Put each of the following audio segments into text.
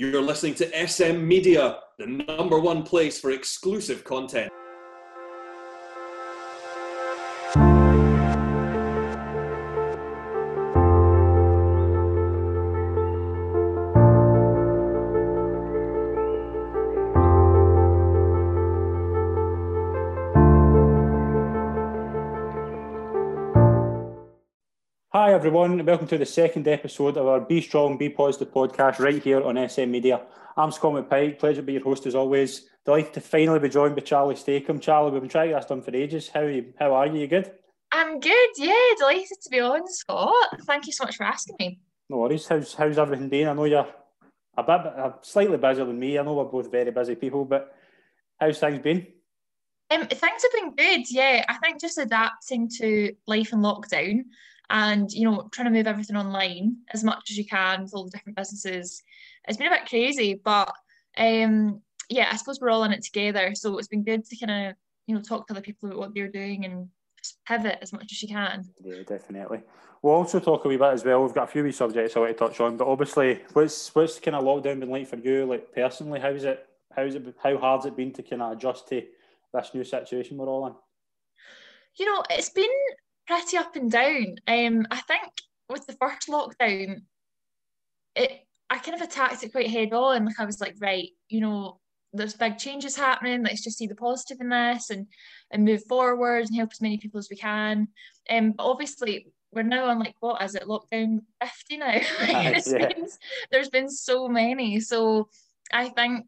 You're listening to SM Media, the number one place for exclusive content. Hi everyone, and welcome to the second episode of our Be Strong, Be Positive podcast right here on SM Media. I'm Scott McPike, pleasure to be your host as always. Delighted to finally be joined by Charlie Stakem. Charlie, we've been trying to get this done for ages. How are you? How are you? You good? I'm good, yeah, delighted to be on, Scott. Thank you so much for asking me. No worries. How's how's everything been? I know you're a bit uh, slightly busier than me. I know we're both very busy people, but how's things been? Um, things have been good, yeah. I think just adapting to life in lockdown and you know trying to move everything online as much as you can with all the different businesses. It's been a bit crazy but um yeah i suppose we're all in it together. So it's been good to kind of you know talk to other people about what they're doing and pivot as much as you can. Yeah definitely. We'll also talk a wee bit as well. We've got a few wee subjects i want to touch on but obviously what's what's kind of lockdown been like for you? Like personally how's it how's it how hard's it been to kind of adjust to this new situation we're all in? You know it's been pretty up and down. Um, I think with the first lockdown, it I kind of attacked it quite head on. Like I was like, right, you know, there's big changes happening. Let's just see the positive in this and and move forward and help as many people as we can. Um, but obviously we're now on like what is it lockdown 50 now yeah. been, there's been so many so i think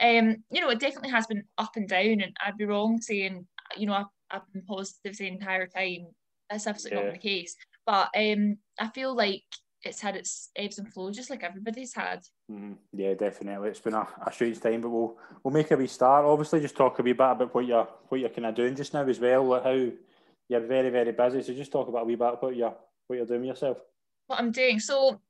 um you know it definitely has been up and down and i'd be wrong saying you know i've, I've been positive the entire time that's absolutely yeah. not the case. But um, I feel like it's had its ebbs and flows, just like everybody's had. Mm-hmm. Yeah, definitely. It's been a, a strange time, but we'll we'll make a wee start. Obviously, just talk a wee bit about what you're what you're kind of doing just now as well. Like how you're very very busy. So just talk about a wee bit about you what you're doing yourself. What I'm doing. So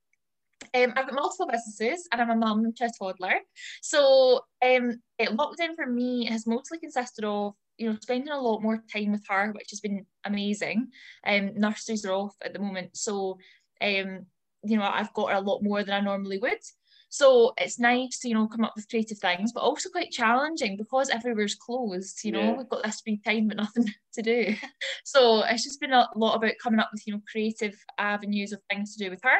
um, I've got multiple businesses and I'm a mum to a toddler. So um, lockdown for me has mostly consisted of you know, spending a lot more time with her, which has been amazing. Um, nurseries are off at the moment, so um, you know, I've got her a lot more than I normally would. So it's nice to, you know, come up with creative things, but also quite challenging because everywhere's closed, you know, yeah. we've got this free time but nothing to do. So it's just been a lot about coming up with, you know, creative avenues of things to do with her.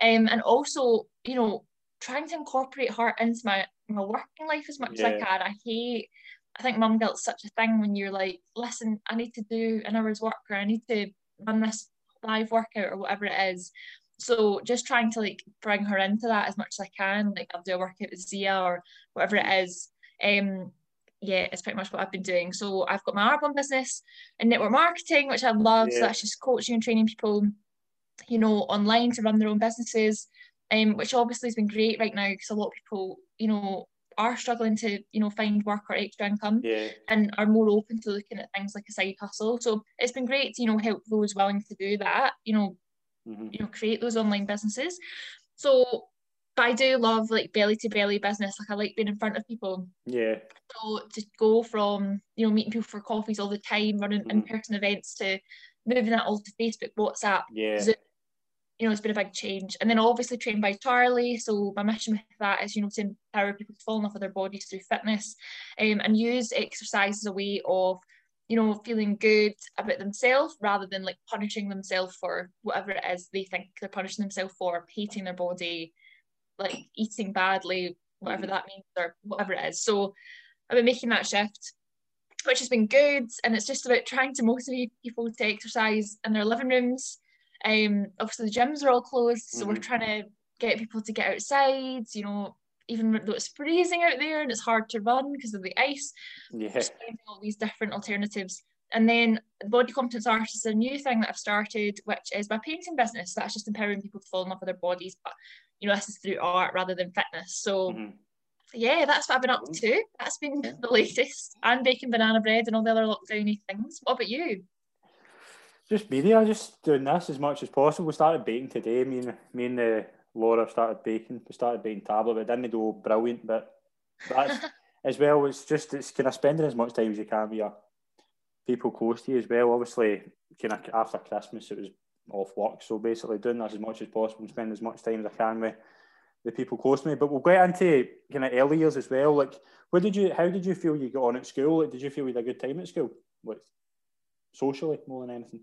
Um, and also, you know, trying to incorporate her into my, my working life as much yeah. as I can. I hate I think mum guilt's such a thing when you're like, listen, I need to do an hour's work or I need to run this live workout or whatever it is. So just trying to like bring her into that as much as I can. Like I'll do a workout with Zia or whatever it is. Um, yeah, it's pretty much what I've been doing. So I've got my Arbonne business and network marketing, which I love. Yeah. So that's just coaching and training people, you know, online to run their own businesses. Um, which obviously has been great right now because a lot of people, you know, are struggling to you know find work or extra income yeah. and are more open to looking at things like a side hustle so it's been great to you know help those willing to do that you know mm-hmm. you know create those online businesses so but I do love like belly to belly business like I like being in front of people yeah so to go from you know meeting people for coffees all the time running mm-hmm. in-person events to moving that all to Facebook WhatsApp yeah Zoom, you know, it's been a big change. And then obviously trained by Charlie. So my mission with that is, you know, to empower people to fall in love with their bodies through fitness um, and use exercise as a way of, you know, feeling good about themselves rather than like punishing themselves for whatever it is they think they're punishing themselves for, hating their body, like eating badly, whatever mm-hmm. that means, or whatever it is. So I've been making that shift which has been good. And it's just about trying to motivate people to exercise in their living rooms um, obviously the gyms are all closed, so mm-hmm. we're trying to get people to get outside. You know, even though it's freezing out there and it's hard to run because of the ice. Yeah. all these different alternatives. And then the body confidence artist is a new thing that I've started, which is my painting business. That's just empowering people to fall in love with their bodies, but you know, this is through art rather than fitness. So mm-hmm. yeah, that's what I've been up to. That's been the latest. And baking banana bread and all the other lockdowny things. What about you? Just media, just doing this as much as possible. We started baking today. Me and me and uh, Laura started baking. We started baking tablet, but didn't go brilliant. But that's as well. It's just it's kind of spending as much time as you can with your people close to you as well. Obviously, kind of after Christmas, it was off work, so basically doing this as much as possible, and spending as much time as I can with the people close to me. But we'll get into kind of early years as well. Like, what did you? How did you feel you got on at school? Like, did you feel you had a good time at school? Like, socially more than anything.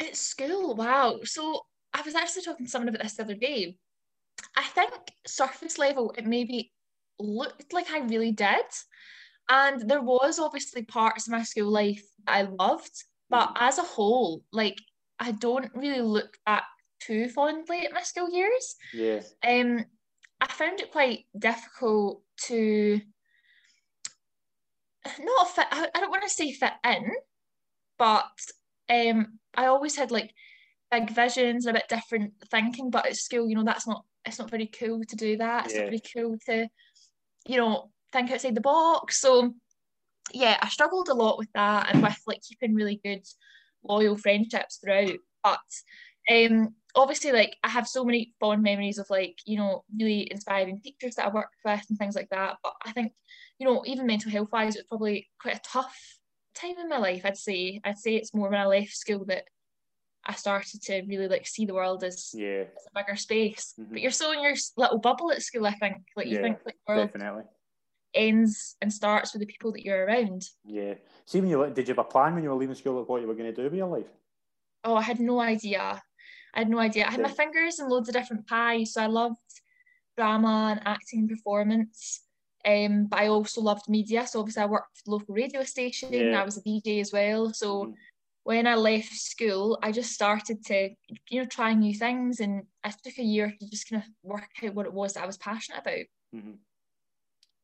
At school, wow. So I was actually talking to someone about this the other day. I think surface level, it maybe looked like I really did. And there was obviously parts of my school life I loved, but mm-hmm. as a whole, like I don't really look back too fondly at my school years. Yeah. Um, I found it quite difficult to not fit. I, I don't want to say fit in, but um, I always had like big visions, and a bit different thinking. But at school, you know, that's not it's not very cool to do that. It's yeah. not very cool to, you know, think outside the box. So yeah, I struggled a lot with that and with like keeping really good loyal friendships throughout. But um obviously like I have so many fond memories of like, you know, really inspiring teachers that I worked with and things like that. But I think, you know, even mental health wise, it was probably quite a tough time in my life, I'd say. I'd say it's more when I left school that I started to really like see the world as, yeah. as a bigger space. Mm-hmm. But you're so in your little bubble at school, I think. Like you yeah, think like the world definitely. ends and starts with the people that you're around. Yeah. See, when you did you have a plan when you were leaving school of what you were going to do with your life? Oh, I had no idea. I had no idea. I had yeah. my fingers in loads of different pies, so I loved drama and acting and performance. Um, but I also loved media. So obviously I worked for the local radio station. Yeah. I was a DJ as well. So mm when I left school, I just started to, you know, try new things, and I took a year to just kind of work out what it was that I was passionate about. Mm-hmm.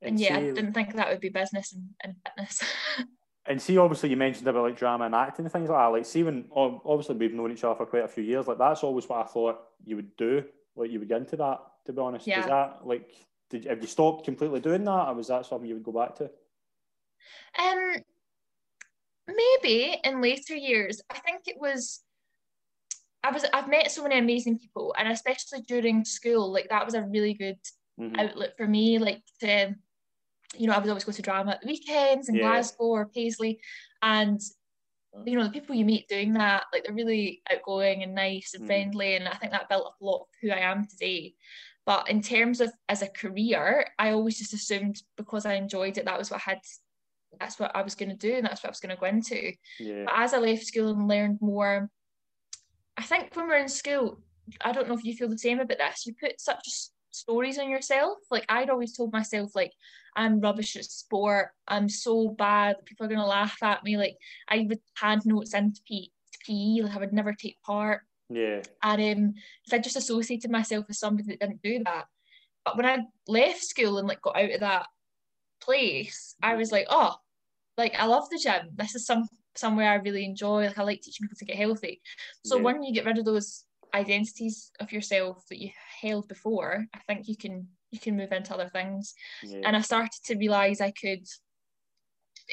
And, and, yeah, see, I didn't think that would be business and, and fitness. and see, obviously, you mentioned about like drama and acting and things like that. Like, see, when obviously we've known each other for quite a few years, like that's always what I thought you would do. Like, you would get into that. To be honest, yeah. is that like, did have you stopped completely doing that, or was that something you would go back to? Um, maybe in later years, I think it was. I was I've met so many amazing people, and especially during school, like that was a really good mm-hmm. outlet for me. Like to, you know, I would always go to drama at the weekends in yeah. Glasgow or Paisley, and you know the people you meet doing that, like they're really outgoing and nice and mm-hmm. friendly, and I think that built up a lot of who I am today. But in terms of as a career, I always just assumed because I enjoyed it, that was what I had that's what I was going to do and that's what I was going to go into. Yeah. But as I left school and learned more, I think when we're in school, I don't know if you feel the same about this, you put such stories on yourself. Like I'd always told myself, like, I'm rubbish at sport, I'm so bad, people are going to laugh at me. Like I would hand notes into PE, like I would never take part. Yeah. And um, I just associated myself with somebody that didn't do that. But when I left school and like got out of that place, I was like, oh, like I love the gym. This is some somewhere I really enjoy. Like I like teaching people to get healthy. So yeah. when you get rid of those identities of yourself that you held before, I think you can you can move into other things. Yeah. And I started to realize I could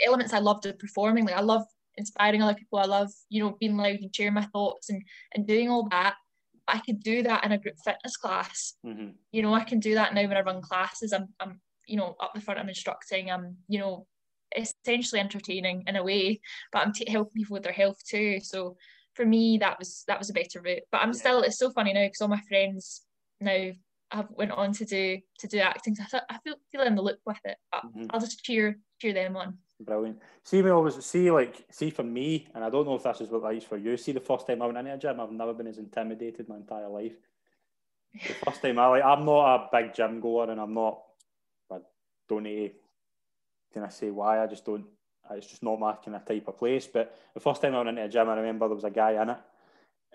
elements I loved of performing. Like I love inspiring other people. I love you know being loud and sharing my thoughts and and doing all that. I could do that in a group fitness class. Mm-hmm. You know, I can do that now when I run classes. I'm, I'm, you know, up the front. I'm instructing. I'm, you know, essentially entertaining in a way, but I'm t- helping people with their health too. So for me, that was that was a better route. But I'm yeah. still it's so funny now because all my friends now have went on to do to do acting. So I feel feel in the loop with it. But mm-hmm. I'll just cheer cheer them on. Brilliant. See me always see like see for me, and I don't know if this is what that is for you. See the first time I went into a gym, I've never been as intimidated my entire life. The first time I like I'm not a big gym goer and I'm not I don't need can I say why? I just don't. It's just not my kind of type of place. But the first time I went into a gym, I remember there was a guy in it,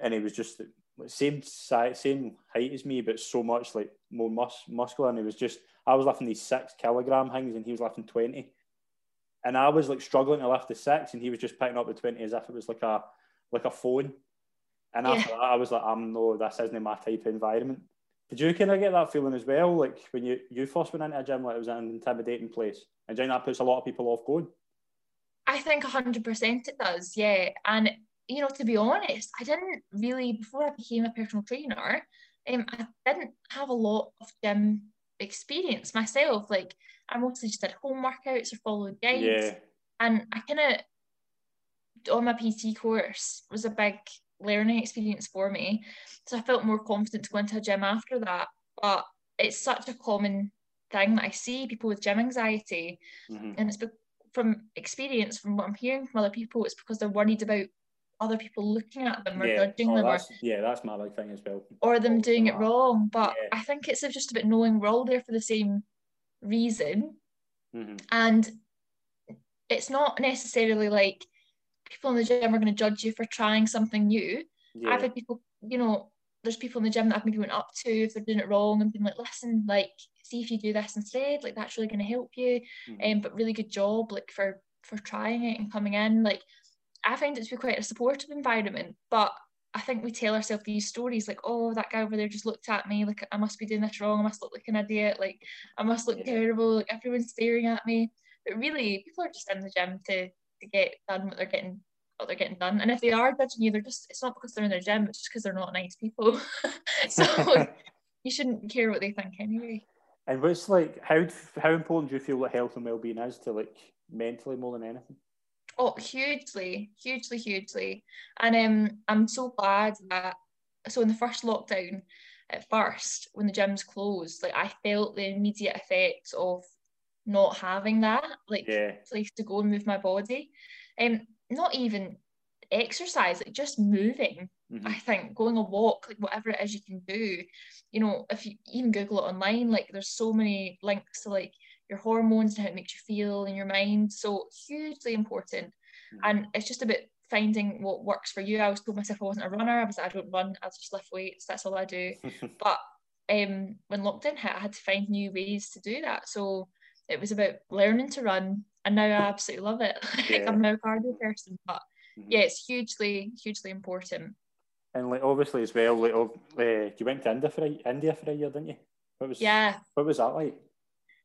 and he was just same size, same height as me, but so much like more mus- muscular. And he was just, I was lifting these six kilogram things, and he was lifting twenty. And I was like struggling to lift the six, and he was just picking up the twenty as if it was like a like a phone. And yeah. after that, I was like, I'm no, this isn't my type of environment. Did you kind of get that feeling as well? Like when you, you first went into a gym, like it was an intimidating place. And do you think that puts a lot of people off going? I think 100% it does, yeah. And, you know, to be honest, I didn't really, before I became a personal trainer, um, I didn't have a lot of gym experience myself. Like, I mostly just did home workouts or followed guides. Yeah. And I kind of, on my PT course, was a big learning experience for me. So I felt more confident to go into a gym after that. But it's such a common thing that I see people with gym anxiety, Mhm. and it's be- from experience, from what I'm hearing from other people, it's because they're worried about other people looking at them or Yeah. judging Oh, them or, that's, yeah, that's my big thing as well. or them doing it wrong. But Yeah. I think it's just about knowing we're all there for the same reason, Mhm. and it's not necessarily like people in the gym are going to judge you for trying something new. Yeah. I've had people, you know, there's people in the gym that I've maybe went up to if they're doing it wrong and been like, listen, like, see if you do this instead, like that's really going to help you. Mhm. Um, but really good job, like for for trying it and coming in. Like, I find it to be quite a supportive environment, but I think we tell ourselves these stories like, oh, that guy over there just looked at me, like I must be doing this wrong, I must look like an idiot, like I must look terrible, like everyone's staring at me. But really, people are just in the gym to to get done what they're getting what they're getting done. And if they are judging you, they're just it's not because they're in their gym, it's just because they're not nice people. so you shouldn't care what they think anyway. and what's like how how important do you feel that health and well being is to like mentally more than anything? Oh, hugely, hugely, hugely. And um, I'm so glad that so in the first lockdown, at first, when the gyms closed, like I felt the immediate effects of not having that, like Yeah. place to go and move my body. Um, not even exercise, like just moving. Mhm. I think going a walk, like whatever it is you can do, you know, if you even Google it online, like there's so many links to like your hormones and how it makes you feel in your mind. So hugely important. Mhm. And it's just about finding what works for you. I was told myself I wasn't a runner. I was like, I don't run, I just lift weights, that's all I do. But um when lockdown hit, I had to find new ways to do that. So it was about learning to run and now I absolutely love it. like Yeah. I'm now a cardio person. But Mhm. yeah, it's hugely, hugely important. And like obviously as well, like uh, you went to India for a, India for a year, didn't you? What was Yeah. What was that like?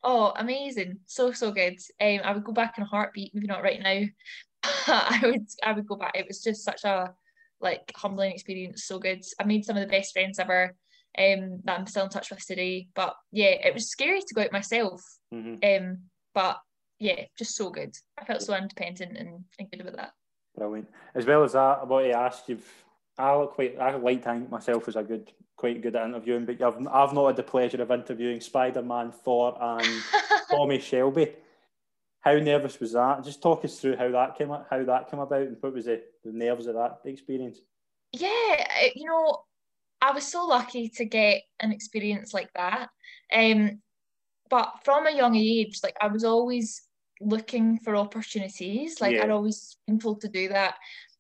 Oh, amazing. So, so good. Um, I would go back in a heartbeat, maybe not right now. I would I would go back. It was just such a like humbling experience, so good. I made some of the best friends ever. Um, that I'm still in touch with today. But yeah, it was scary to go out myself. hmm Um, but yeah, just so good. I felt so independent and, and good about that. Brilliant. As well as that, I want to ask you. I look quite. I like to think myself as a good, quite good at interviewing, but I've, I've not had the pleasure of interviewing Spider Man, Thor, and Tommy Shelby. How nervous was that? Just talk us through how that came how that came about and what was the, the nerves of that experience. yeah, you know, I was so lucky to get an experience like that. Um, but from a young age, like I was always looking for opportunities. Like Yeah. I'd always been told to do that.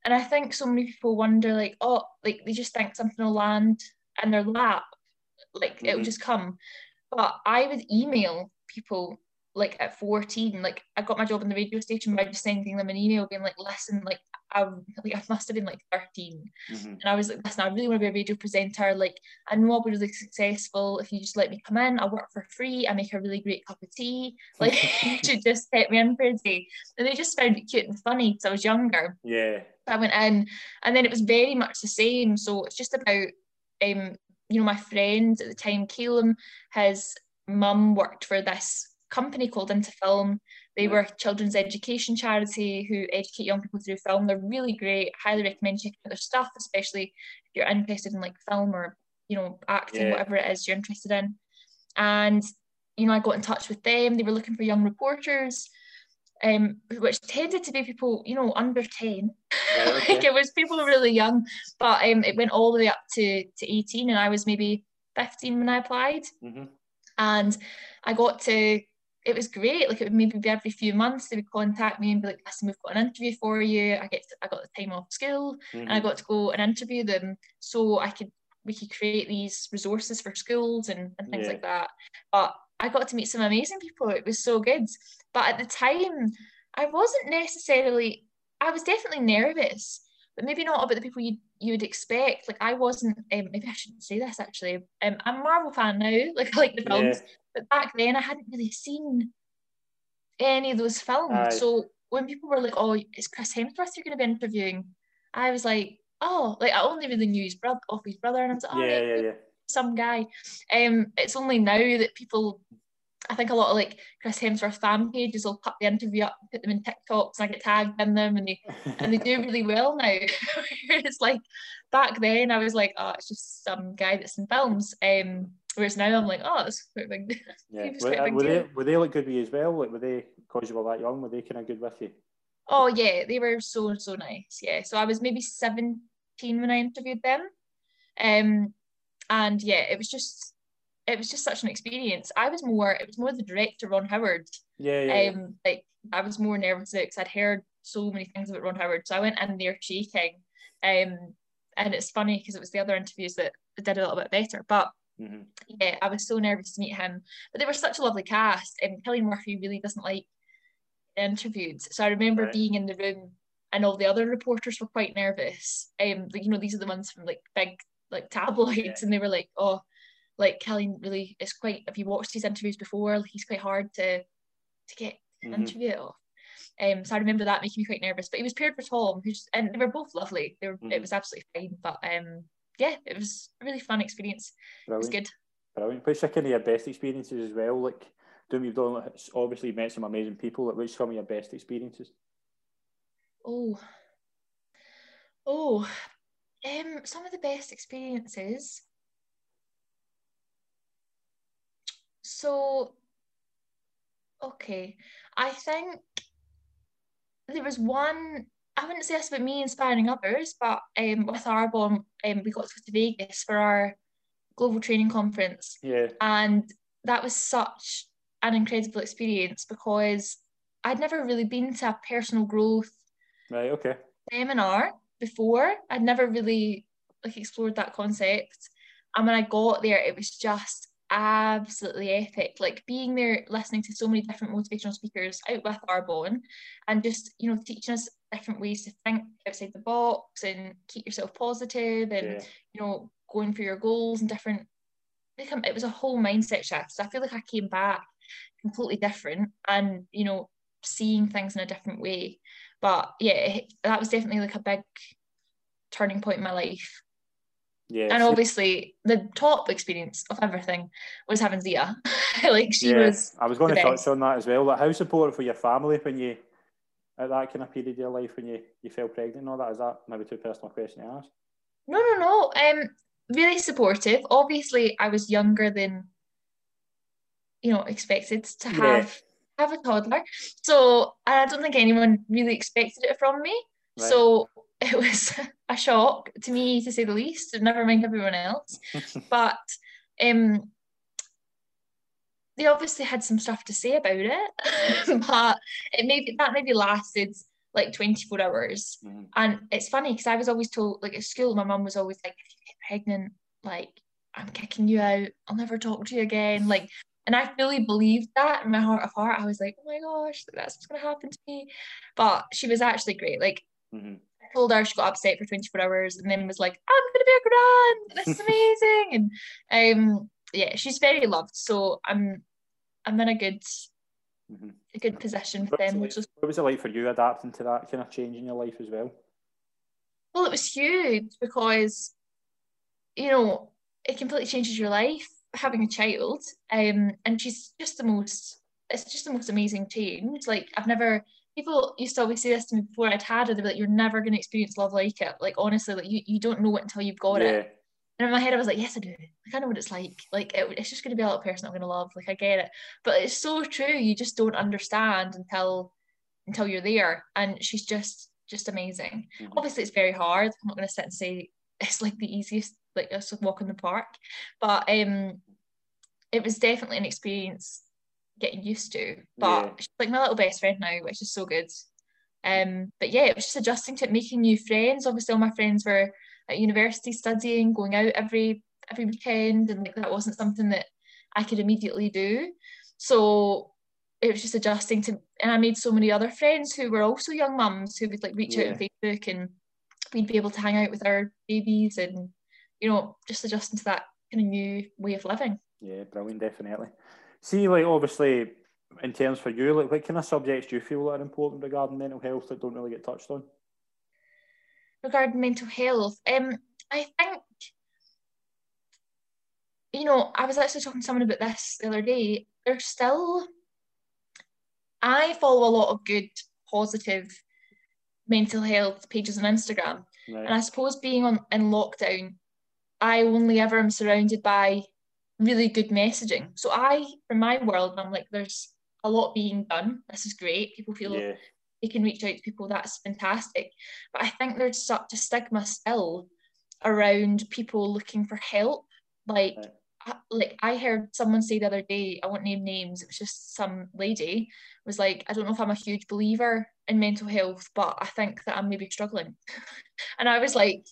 And I think so many people wonder, like, oh, like they just think something will land in their lap, like it Mhm. will just come. But I would email people like at 14, like I got my job in the radio station by just sending them an email being like, listen, like I like I must have been like 13 Mm-hmm. and I was like, listen, I really want to be a radio presenter. Like, I know I'll be really successful if you just let me come in. I work for free. I make a really great cup of tea. Like, you should just get me in for a day. And they just found it cute and funny because I was younger. Yeah. I went in, and then it was very much the same. So it's just about, um, you know, my friend at the time, Calum, his mum worked for this company called Into Film. They were a children's education charity who educate young people through film. They're really great. Highly recommend checking out their stuff, especially if you're interested in like film or you know acting, Yeah. whatever it is you're interested in. And you know, I got in touch with them. They were looking for young reporters, um, which tended to be people you know under ten. Right, okay. like it was people really young, but um, it went all the way up to to 18, and I was maybe 15 when I applied hmm and I got to it was great like it would maybe be every few months they would contact me and be like listen we've got an interview for you I get to, I got the time off school and I got to go and interview them so I could we could create these resources for schools and, and things Yeah. like that but I got to meet some amazing people it was so good but at the time I wasn't necessarily I was definitely nervous but maybe not about the people you you would expect. Like I wasn't. Um, maybe I shouldn't say this actually. Um, I'm a Marvel fan now. Like I like the films, Yeah. but back then I hadn't really seen any of those films. Aye. So when people were like, "Oh, it's Chris Hemsworth you're going to be interviewing," I was like, "Oh, like I only really knew his brother, off his brother," and I was like, "Oh, Yeah, yeah, yeah. Some guy." Um, it's only now that people. I think a lot of like Chris Hemsworth fan pages will put the interview up, put them in TikToks, and I get tagged in them, and they and they do really well now. it's like back then I was like, oh, it's just some guy that's in films. Um, Whereas now I'm like, oh, that's quite big. Yeah. Were, quite a big were they were they like good with you as well? Like were they because you were that young? Were they kind of good with you? Oh yeah, they were so so nice. Yeah, so I was maybe seventeen when I interviewed them, um, and yeah, it was just it was just such an experience. I was more it was more the director Ron Howard. Yeah, yeah. yeah. Um, like I was more nervous because I'd heard so many things about Ron Howard, so I went in there shaking. Um, and it's funny because it was the other interviews that did a little bit better, but Mhm. yeah, I was so nervous to meet him. But they were such a lovely cast, and Cillian Murphy really doesn't like interviewed. So I remember Right. being in the room, and all the other reporters were quite nervous. Um, like, you know, these are the ones from like big like tabloids, Yeah. and they were like, "Oh, like Cillian really is quite. Have you watched his interviews before? He's quite hard to to get an Mhm. interview of." Um, so I remember that making me quite nervous. But he was paired with Tom, who's and they were both lovely. They were, Mhm. It was absolutely fine. But um, yeah, it was a really fun experience. It was Brilliant. good. Brilliant. Are kind of your best experiences as well? Like, doing you've done, obviously met some amazing people. Like, which some of your best experiences? Oh. Oh. Um, some of the best experiences. So, okay. I think there was one, I wouldn't say it's about me inspiring others, but um, with Arbonne, um, we got to go to Vegas for our global training conference. Yeah. And that was such an incredible experience because I'd never really been to a personal growth Right. Okay. seminar before. I'd never really like explored that concept. And when I got there, it was just absolutely epic. Like being there, listening to so many different motivational speakers out with Arbonne and just, you know, teaching us different ways to think outside the box and keep yourself positive and, Yeah. you know, going for your goals and different become um, it was a whole mindset shift. So I feel like I came back completely different and, you know, seeing things in a different way. But yeah, that was definitely like a big turning point in my life. Yeah. And obviously, the top experience of everything was having Zia. like she yeah, was, I was going to touch best. on that as well. Like, how supportive for your family when you at that kind of period of your life when you you fell pregnant and all that? Is that maybe too personal a question to ask? no, no, no. Um, really supportive. Obviously, I was younger than you know expected to Yeah. Have a toddler. So I don't think anyone really expected it from me. Right. So it was a shock to me, to say the least. Never mind everyone else. but um they obviously had some stuff to say about it but it maybe that maybe lasted like 24 hours Mhm. and it's funny because I was always told like at school my mum was always like if you get pregnant like I'm kicking you out I'll never talk to you again like and I fully believed that in my heart of heart I was like oh my gosh that's what's gonna happen to me but she was actually great like Mhm. I told her she got upset for 24 hours and then was like, I'm gonna be a grand. This is amazing. and um yeah, she's very loved. So I'm I'm in a good Mhm. a good position with What them, like, was what was it like for you adapting to that kind of change in your life as well? well, it was huge because you know, it completely changes your life having a child. Um and she's just the most it's just the most amazing change. Like I've never people used to always say this to me before I'd had it, they'd be like, You're never gonna experience love like it. Like honestly, like you, you don't know it until you've got it. And in my head, I was like, yes, I do. Like, I know what it's like. Like, it, it's just going to be a little person I'm going to love. Like, I get it. But it's so true. You just don't understand until until you're there. And she's just just amazing. Mhm. Obviously, it's very hard. I'm not going to sit and say it's like the easiest, like it's a walk in the park. But um, it was definitely an experience getting used to. But Yeah. she's like my little best friend now, which is so good. Um, but yeah, it was just adjusting to it, making new friends. Obviously, all my friends were at university studying, going out every every weekend, and like that wasn't something that I could immediately do. So it was just adjusting to, and I made so many other friends who were also young mums who would like reach out on Facebook, and we'd be able to hang out with our babies, and you know, just adjusting to that kind of new way of living. Yeah, brilliant, definitely. See, like obviously, in terms for you, like what kind of subjects do you feel are important regarding mental health that don't really get touched on? regarding mental health, um, I think, you know, I was actually talking to someone about this the other day. There's still, I follow a lot of good, positive mental health pages on Instagram. Right. And I suppose being on in lockdown, I only ever am surrounded by really good messaging. So I, from my world, I'm like, there's a lot being done. This is great. People feel Yeah. they can reach out to people. That's fantastic. But I think there's such a stigma still around people looking for help. Like, Right. I- like I heard someone say the other day, I won't name names, it was just some lady was like, I don't know if I'm a huge believer in mental health, but I think that I'm maybe struggling. and I was like,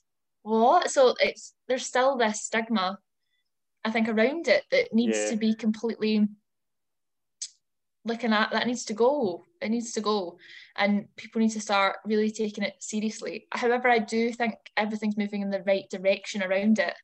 what? So it's there's still this stigma, I think, around it that needs Yeah. to be completely looking at that needs to go. It needs to go. And people need to start really taking it seriously. However, I do think everything's moving in the right direction around it.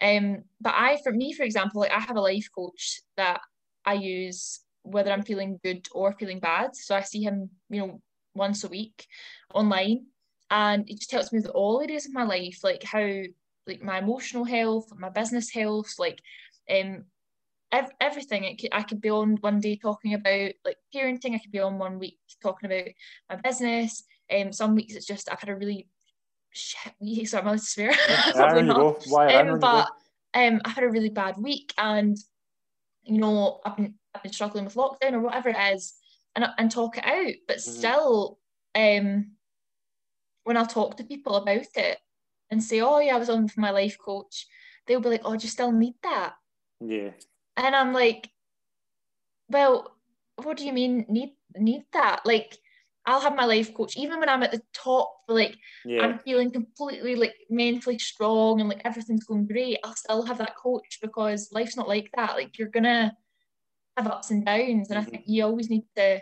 Um, but I, for me, for example, like I have a life coach that I use whether I'm feeling good or feeling bad. So I see him, you know, once a week online, and it just helps me with all areas of my life, like how, like my emotional health, my business health, like, um, ev- everything. It could, I could be on one day talking about like parenting. I could be on one week talking about my business. Um, some weeks it's just I've had a really shit week. So I'm allowed to swear. Probably not. go. Wire in when Um, but um, I've had a really bad week, and you know, I've been I've been struggling with lockdown or whatever it is, and and talk it out. But Mhm. still, um, when I'll talk to people about it and say, "Oh yeah, I was on with my life coach," they'll be like, "Oh, do you still need that?" Yeah. And I'm like, "Well, what do you mean need need that?" Like. I'll have my life coach even when I'm at the top, like Yeah. I'm feeling completely like mentally strong and like everything's going great, I'll still have that coach because life's not like that. Like you're gonna have ups and downs, and I Mhm. think you always need to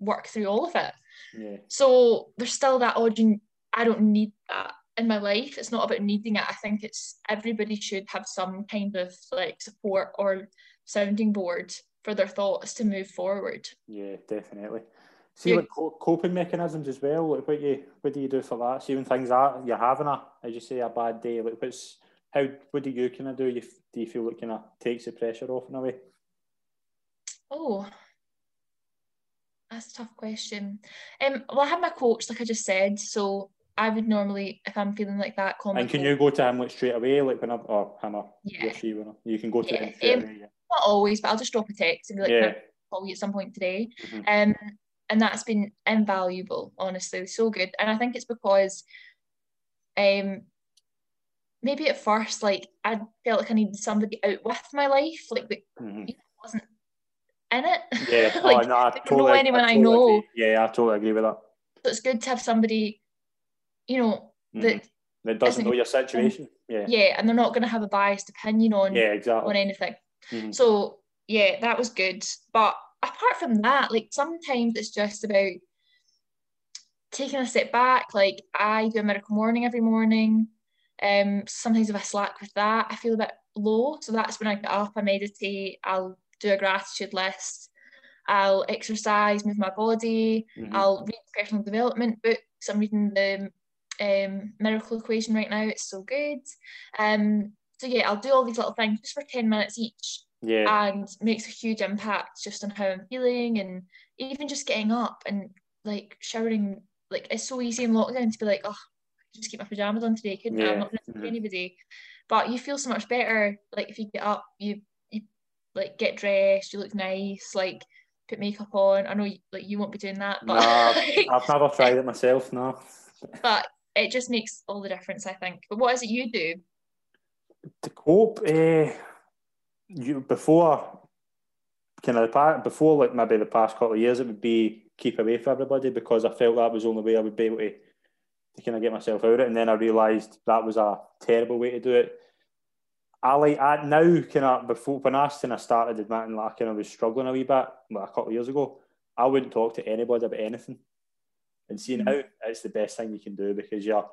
work through all of it. yeah. So there's still that audience. I don't need that in my life. It's not about needing it. I think it's everybody should have some kind of like support or sounding board for their thoughts to move forward. Yeah, definitely. See, Yeah. like coping mechanisms as well. Like, what you what do you do for that? See, when things are you're having a, as you say, a bad day. Like, what's how? What do you kind of do? You do you feel like kind of takes the pressure off in a way? Oh, that's a tough question. Um, well, I have my coach, like I just said, so I would normally, if I'm feeling like that, call And can coach. you go to Hamlet straight away, like when I or him he Yeah. she, when you can go to Yeah, straight um, away. Yeah. Not always, but I'll just drop a text and be like, yeah. Call you at some point today. Mhm. Um, and that's been invaluable, honestly, so good. And I think it's because, um, maybe at first, like I felt like I needed somebody out with my life, like that Mhm. wasn't in it. Yeah. like, oh, no, I don't know anyone I totally know. agree. Yeah, I totally agree with that. so it's good to have somebody, you know, Mhm. that That doesn't know your situation. Yeah. yeah, and they're not going to have a biased opinion on Yeah, exactly. on anything. Mhm. So yeah, that was good. But apart from that, like sometimes it's just about taking a step back. Like I do a miracle morning every morning. Um, sometimes if I slack with that, I feel a bit low. So that's when I get up, I meditate, I'll do a gratitude list, I'll exercise, move my body, Mhm. I'll read personal development books. I'm reading the um, Miracle Equation right now. It's so good. Um, so yeah, I'll do all these little things just for 10 minutes each Yeah. and makes a huge impact just on how I'm feeling and even just getting up and like showering. Like it's so easy in lockdown to be like, oh, I just keep my pajamas on today, couldn't I? I'm not to see mhm. anybody. But you feel so much better. Like if you get up, you you like get dressed, you look nice, like put makeup on. I know you, like you won't be doing that, but Nah, I've never tried it myself. No. but it just makes all the difference, I think. But what is it you do? to cope, uh, you before kind of the before like maybe the past couple of years, it would be keep away from everybody because I felt that was the only way I would be able to to kind of get myself out of it. And then I realised that was a terrible way to do it. I like I now kind of before when I kind of started admitting like I kind of was struggling a wee bit like a couple of years ago. I wouldn't talk to anybody about anything. And see Mhm. now it's the best thing you can do because you're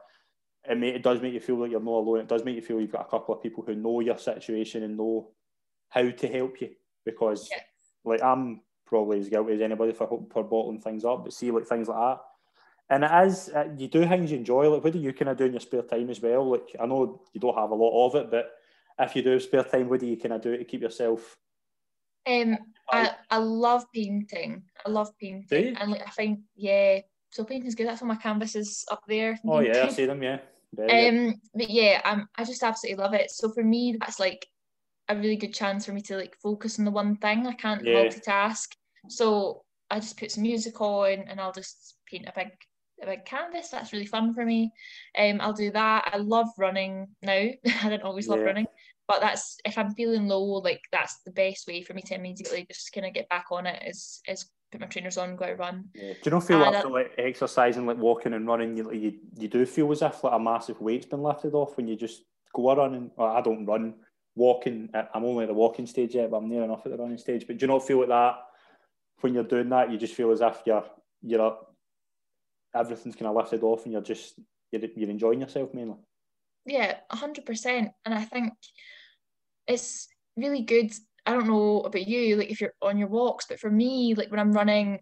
it, may, it does make you feel like you're not alone. It does make you feel you've got a couple of people who know your situation and know how to help you. Because, Yeah. like, I'm probably as guilty as anybody for for bottling things up. But see, like things like that, and it is uh, you do things you enjoy. Like, what do you kind of do in your spare time as well? Like, I know you don't have a lot of it, but if you do have spare time, what do you kind of do to keep yourself? Um, I, I love painting. I love painting. And like I find, yeah, so painting's good. That's on my canvases up there. Oh yeah, I see them. Yeah, Very good. Um, but yeah, um, I just absolutely love it. So for me, that's like a really good chance for me to like focus on the one thing. I can't Yeah. multitask. So I just put some music on and I'll just paint a big a big canvas. That's really fun for me. Um, I'll do that. I love running now. I didn't always love running, but that's if I'm feeling low, like that's the best way for me to immediately just kind of get back on it. Is is put my trainers on, go out run. Yeah. Do you not feel And after like exercising, like walking and running, you, you you do feel as if like a massive weight's been lifted off when you just go a running? Or I don't run, walking. I- I'm only at the walking stage yet, but I'm near enough at the running stage. But do you not feel like that when you're doing that? You just feel as if you're you're up, everything's kind of lifted off, and you're just you're, you're enjoying yourself mainly. Yeah, a hundred percent. And I think it's really good. I don't know about you, like if you're on your walks, but for me, like when I'm running,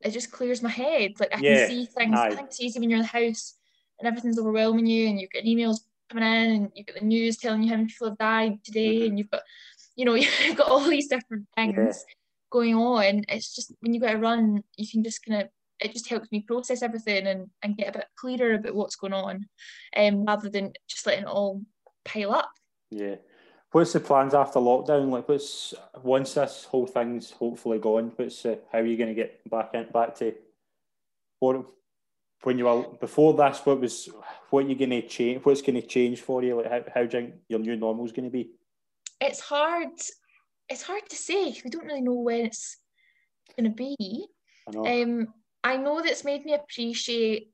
it just clears my head. Like I Yeah, can see things. I aye. think it's easy when you're in the house and everything's overwhelming you, and you've got emails coming in, and you've got the news telling you how many people have died today, Mhm. and you've got, you know, you've got all these different things Yeah. going on. It's just when you go to run, you can just kind of it just helps me process everything and, and get a bit clearer about what's going on, um, rather than just letting it all pile up. Yeah. What's the plans after lockdown? Like, what's once this whole thing's hopefully gone? What's uh, how are you going to get back in back to what when you were before this? What was what you going to change? What's going to change for you? Like, how how do you think your new normal is going to be? It's hard. It's hard to say. We don't really know when it's going to be. I know. Um, I know that's made me appreciate.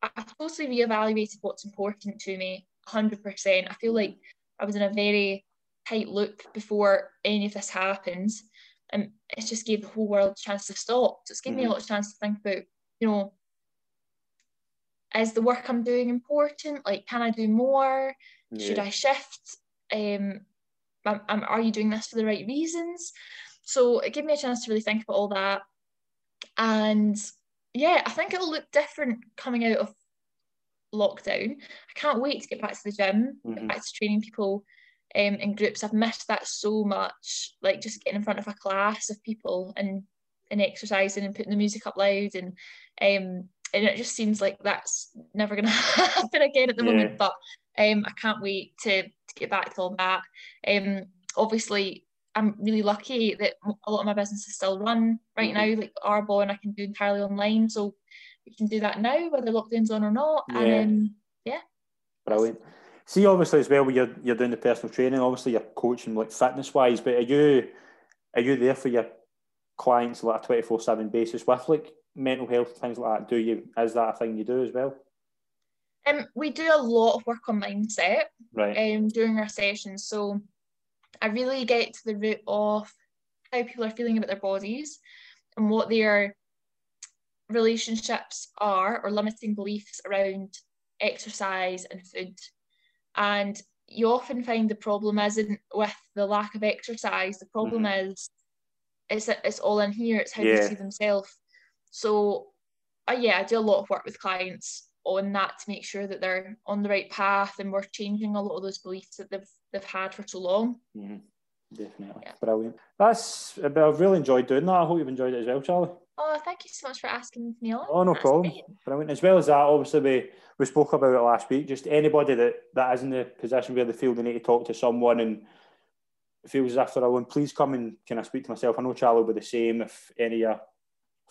I've totally reevaluated what's important to me. Hundred percent. I feel like I was in a very tight loop before any of this happens, and it just gave the whole world a chance to stop. So it's given me a Mhm. lot of chance to think about, you know, is the work I'm doing important? Like, can I do more? Should I shift? Um, am, am- are you doing this for the right reasons? So it gave me a chance to really think about all that. And yeah, I think it'll look different coming out of lockdown. I can't wait to get back to the gym, get Mhm. back to training people um, in groups. I've missed that so much, like just getting in front of a class of people and and exercising and putting the music up loud and um and it just seems like that's never going to happen again at the Yeah. moment. But um, I can't wait to, to get back to all that. Um, obviously, I'm really lucky that a lot of my business is still run right Mhm. now, like Arbonne, I can do entirely online. So we can do that now, whether lockdown's on or not. Yeah. And um, yeah, Brilliant. See, obviously as well, when you're you're doing the personal training. Obviously, you're coaching like fitness wise, but are you are you there for your clients like a twenty four seven basis with like mental health things like that? Do you is that a thing you do as well? um, we do a lot of work on mindset. Right. um, during our sessions. So I really get to the root of how people are feeling about their bodies and what their relationships are or limiting beliefs around exercise and food. And you often find the problem isn't with the lack of exercise. The problem is it's it's all in here. It's how Yeah. they see themselves. So, uh, yeah, I do a lot of work with clients on that to make sure that they're on the right path and we're changing a lot of those beliefs that they've they've had for so long. Mhm. Definitely. Yeah. Brilliant. That's but I've really enjoyed doing that. I hope you've enjoyed it as well, Charlie. Oh, thank you so much for asking me on. Oh, no That's problem. great. Brilliant. As well as that, obviously we, we spoke about it last week. Just anybody that, that is in the position where they feel they need to talk to someone and feels as if they're alone, please come and can I speak to myself. I know Charlie will be the same if any of your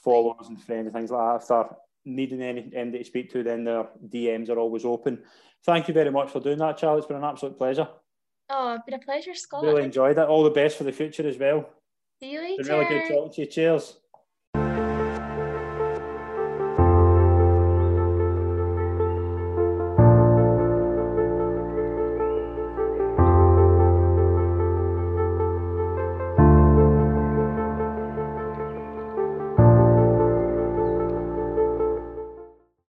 followers and friends and things like that, if they're needing any anybody to speak to, then their DMs are always open. Thank you very much for doing that, Charlie. It's been an absolute pleasure. Oh, it's been a pleasure, Scott. Really enjoyed it. All the best for the future as well. See you It's later. been really good talking to you. Cheers.